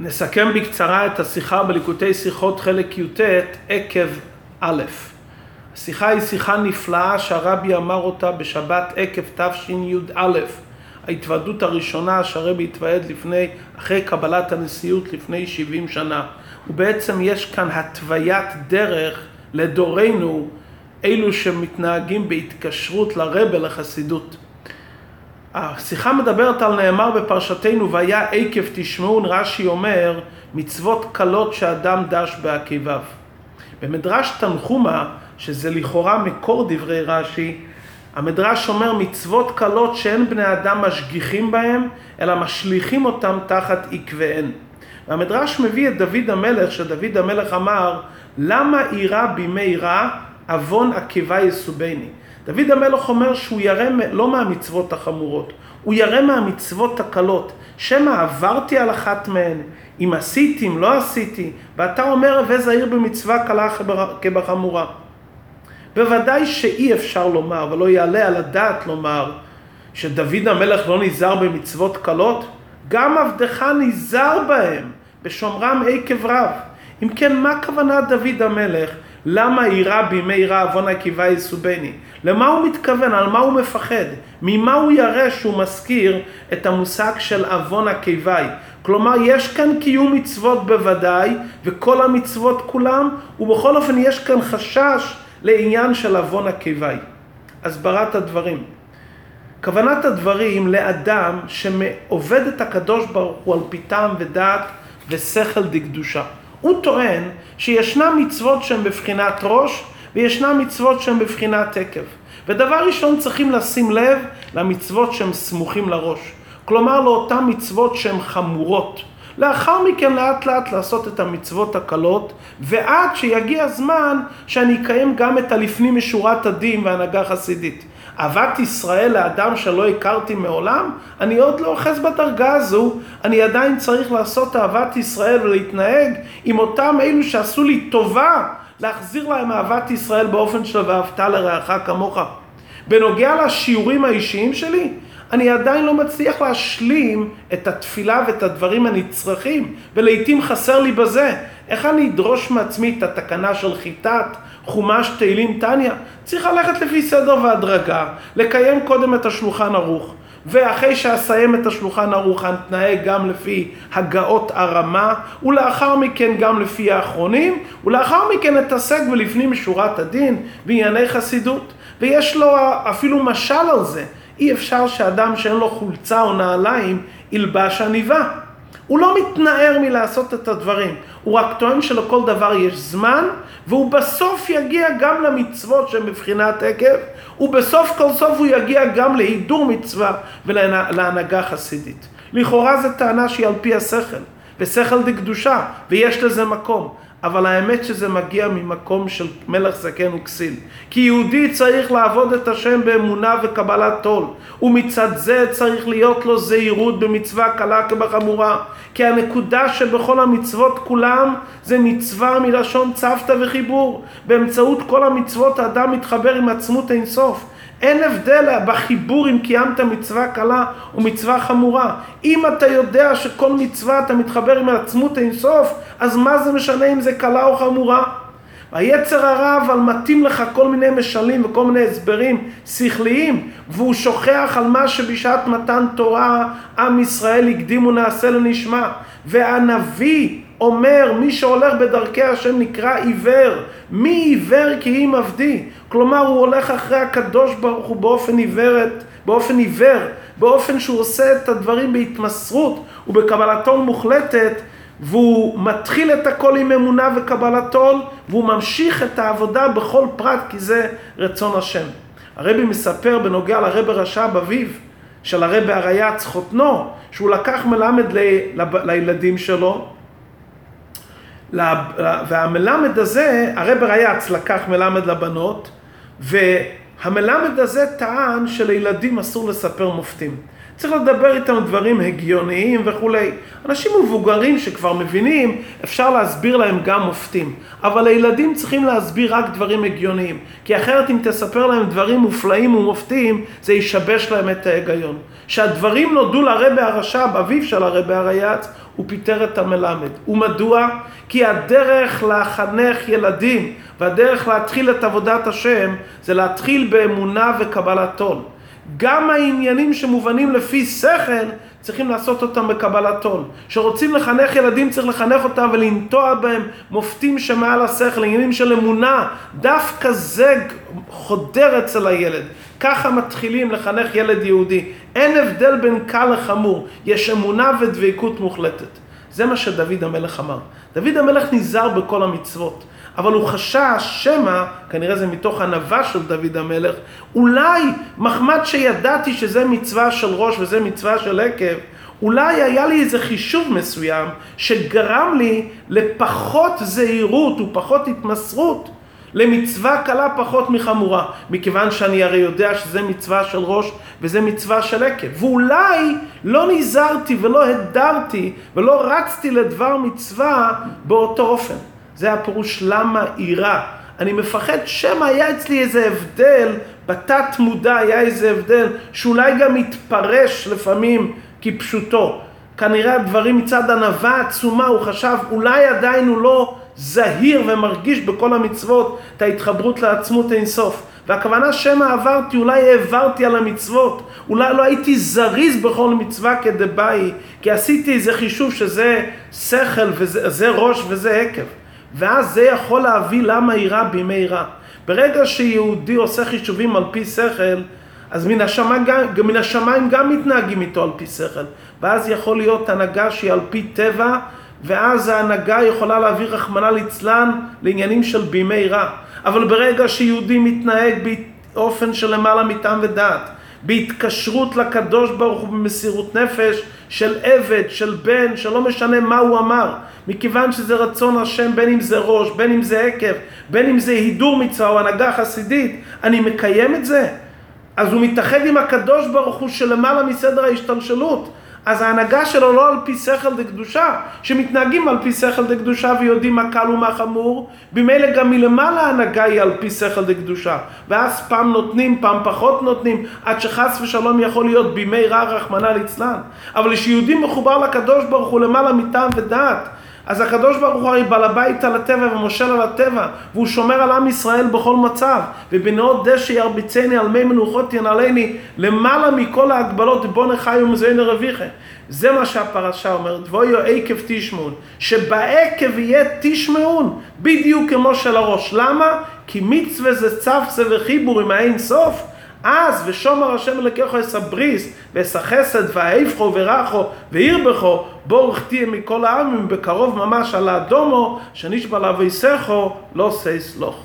נסכם בקצרה את השיחה בליקוטי שיחות חלק י"ט עקב א'. השיחה היא שיחה נפלאה שהרבי אמר אותה בשבת עקב תשי"א, ההתוועדות הראשונה שהרבי התוועד לפני, אחרי קבלת הנשיאות לפני 70 שנה. ובעצם יש כאן התוויית דרך לדורנו, אלו שמתנהגים בהתקשרות לרבה לחסידות. השיחה מדברת על נאמר בפרשתנו והיה עקב תשמעון רש"י אומר מצוות קלות שאדם דש בעקיביו. במדרש תנחומה שזה לכאורה מקור דברי רש"י המדרש אומר מצוות קלות שאין בני אדם משגיחים בהם אלא משליכים אותם תחת עקביהן. והמדרש מביא את דוד המלך שדוד המלך אמר למה אירע בימי רע עוון עקיבה יסובני דוד המלך אומר שהוא ירא לא מהמצוות החמורות, הוא ירא מהמצוות הקלות, שמא עברתי על אחת מהן, אם עשיתי, אם לא עשיתי, ואתה אומר הווה זהיר במצווה קלה כבחמורה. בוודאי שאי אפשר לומר, ולא יעלה על הדעת לומר, שדוד המלך לא נזהר במצוות קלות, גם עבדך נזהר בהם, בשומרם עקב רב. אם כן, מה כוונת דוד המלך? למה אירע בימי רע עוון עקיבא יסובני? למה הוא מתכוון? על מה הוא מפחד? ממה הוא ירא שהוא מזכיר את המושג של עוון עקיבא? כלומר, יש כאן קיום מצוות בוודאי, וכל המצוות כולם, ובכל אופן יש כאן חשש לעניין של עוון עקיבא. הסברת הדברים. כוונת הדברים לאדם שעובד את הקדוש ברוך הוא על פי טעם ודעת ושכל דקדושה. הוא טוען שישנם מצוות שהן בבחינת ראש וישנם מצוות שהן בבחינת עקב. ודבר ראשון צריכים לשים לב למצוות שהן סמוכים לראש. כלומר לאותן מצוות שהן חמורות. לאחר מכן לאט לאט לעשות את המצוות הקלות, ועד שיגיע הזמן שאני אקיים גם את הלפנים משורת הדין והנהגה חסידית. אהבת ישראל לאדם שלא הכרתי מעולם, אני עוד לא אוחז בדרגה הזו, אני עדיין צריך לעשות אהבת ישראל ולהתנהג עם אותם אלו שעשו לי טובה, להחזיר להם אהבת ישראל באופן של ואהבת לרעך כמוך. בנוגע לשיעורים האישיים שלי, אני עדיין לא מצליח להשלים את התפילה ואת הדברים הנצרכים, ולעיתים חסר לי בזה. איך אני אדרוש מעצמי את התקנה של חיטת, חומש, תהילים, טניה? צריך ללכת לפי סדר והדרגה, לקיים קודם את השולחן ערוך, ואחרי שאסיים את השולחן ערוך אתנהג גם לפי הגאות הרמה, ולאחר מכן גם לפי האחרונים, ולאחר מכן אתעסק בלפנים משורת הדין בענייני חסידות. ויש לו אפילו משל על זה. אי אפשר שאדם שאין לו חולצה או נעליים ילבש עניבה. הוא לא מתנער מלעשות את הדברים, הוא רק טוען שלכל דבר יש זמן, והוא בסוף יגיע גם למצוות שהן בבחינת עקב, ובסוף כל סוף הוא יגיע גם להידור מצווה ולהנהגה חסידית. לכאורה זו טענה שהיא על פי השכל, ושכל דקדושה, ויש לזה מקום. אבל האמת שזה מגיע ממקום של מלך זקן וכסיל. כי יהודי צריך לעבוד את השם באמונה וקבלת עול, ומצד זה צריך להיות לו זהירות במצווה קלה כבחמורה. כי הנקודה שבכל המצוות כולם זה מצווה מלשון צוותא וחיבור. באמצעות כל המצוות האדם מתחבר עם עצמות אינסוף. אין הבדל בחיבור אם קיימת מצווה קלה או מצווה חמורה. אם אתה יודע שכל מצווה אתה מתחבר עם עצמות אינסוף, אז מה זה משנה אם זה קלה או חמורה? היצר הרע אבל מתאים לך כל מיני משלים וכל מיני הסברים שכליים והוא שוכח על מה שבשעת מתן תורה עם ישראל הקדים ונעשה לנשמע והנביא אומר מי שהולך בדרכי השם נקרא עיוור מי עיוור כי אם עבדי כלומר הוא הולך אחרי הקדוש ברוך הוא באופן עיוורת באופן עיוור באופן שהוא עושה את הדברים בהתמסרות ובקבלתו מוחלטת והוא מתחיל את הכל עם אמונה וקבלת עול, והוא ממשיך את העבודה בכל פרט, כי זה רצון השם. הרבי מספר בנוגע לרבי רש"ב אביו, של הרבי הרייץ חותנו, שהוא לקח מלמד ל, לילדים שלו, והמלמד הזה, הרבי רייץ לקח מלמד לבנות, והמלמד הזה טען שלילדים אסור לספר מופתים. צריך לדבר איתם דברים הגיוניים וכולי. אנשים מבוגרים שכבר מבינים, אפשר להסביר להם גם מופתים. אבל לילדים צריכים להסביר רק דברים הגיוניים. כי אחרת אם תספר להם דברים מופלאים ומופתים, זה ישבש להם את ההיגיון. שהדברים נודעו לרבה הרש"ב, אביו של הרבה הרייץ, הוא פיטר את המלמד. ומדוע? כי הדרך לחנך ילדים והדרך להתחיל את עבודת השם זה להתחיל באמונה וקבלת עול. גם העניינים שמובנים לפי שכל צריכים לעשות אותם בקבלת עול. כשרוצים לחנך ילדים צריך לחנך אותם ולנטוע בהם מופתים שמעל השכל, עניינים של אמונה. דווקא זה חודר אצל הילד. ככה מתחילים לחנך ילד יהודי. אין הבדל בין קל לחמור, יש אמונה ודבקות מוחלטת. זה מה שדוד המלך אמר. דוד המלך נזהר בכל המצוות. אבל הוא חשש שמא, כנראה זה מתוך ענווה של דוד המלך, אולי מחמד שידעתי שזה מצווה של ראש וזה מצווה של עקב, אולי היה לי איזה חישוב מסוים שגרם לי לפחות זהירות ופחות התמסרות למצווה קלה פחות מחמורה, מכיוון שאני הרי יודע שזה מצווה של ראש וזה מצווה של עקב. ואולי לא נזהרתי ולא הדרתי ולא רצתי לדבר מצווה באותו אופן. זה הפירוש למה אירה. אני מפחד שמא היה אצלי איזה הבדל, בתת מודע היה איזה הבדל, שאולי גם יתפרש לפעמים כפשוטו. כנראה הדברים מצד ענווה עצומה, הוא חשב אולי עדיין הוא לא זהיר ומרגיש בכל המצוות את ההתחברות לעצמות אינסוף. והכוונה שמא עברתי, אולי העברתי על המצוות, אולי לא הייתי זריז בכל מצווה כדבעי, כי עשיתי איזה חישוב שזה שכל וזה ראש וזה עקב. ואז זה יכול להביא למה יירא בימי יירא. ברגע שיהודי עושה חישובים על פי שכל, אז מן השמיים, גם, מן השמיים גם מתנהגים איתו על פי שכל. ואז יכול להיות הנהגה שהיא על פי טבע, ואז ההנהגה יכולה להביא רחמנא ליצלן לעניינים של בימי רע. אבל ברגע שיהודי מתנהג באופן של למעלה מטעם ודעת, בהתקשרות לקדוש ברוך הוא במסירות נפש של עבד, של בן, שלא משנה מה הוא אמר, מכיוון שזה רצון השם, בין אם זה ראש, בין אם זה עקב, בין אם זה הידור מצווה או הנהגה חסידית, אני מקיים את זה. אז הוא מתאחד עם הקדוש ברוך הוא שלמעלה מסדר ההשתלשלות. אז ההנהגה שלו לא על פי שכל דקדושה, שמתנהגים על פי שכל דקדושה ויודעים מה קל ומה חמור, במילא גם מלמעלה ההנהגה היא על פי שכל דקדושה. ואז פעם נותנים, פעם פחות נותנים, עד שחס ושלום יכול להיות בימי רע רחמנא ליצלן. אבל כשיהודי מחובר לקדוש ברוך הוא למעלה מטעם ודעת, אז הקדוש ברוך הוא הרי בעל הבית על הטבע ומושל על הטבע, והוא שומר על עם ישראל בכל מצב. ובנאות דשא ירביצני על מי מנוחות ינעלני, למעלה מכל ההגבלות בוא נחי ומזוין רביכם. זה מה שהפרשה אומרת, ואויו עקב תשמעון, שבעקב יהיה תשמעון, בדיוק כמו של הראש. למה? כי מצווה זה צפצה וחיבור עם האין סוף. אז ושומר השם אלוקיך אס הבריס ואס החסד והאיפכו ורחו וירבכו בורך תהיה מכל העמים בקרוב ממש על האדומו שנשבע לה ויסכו לא סייס לוך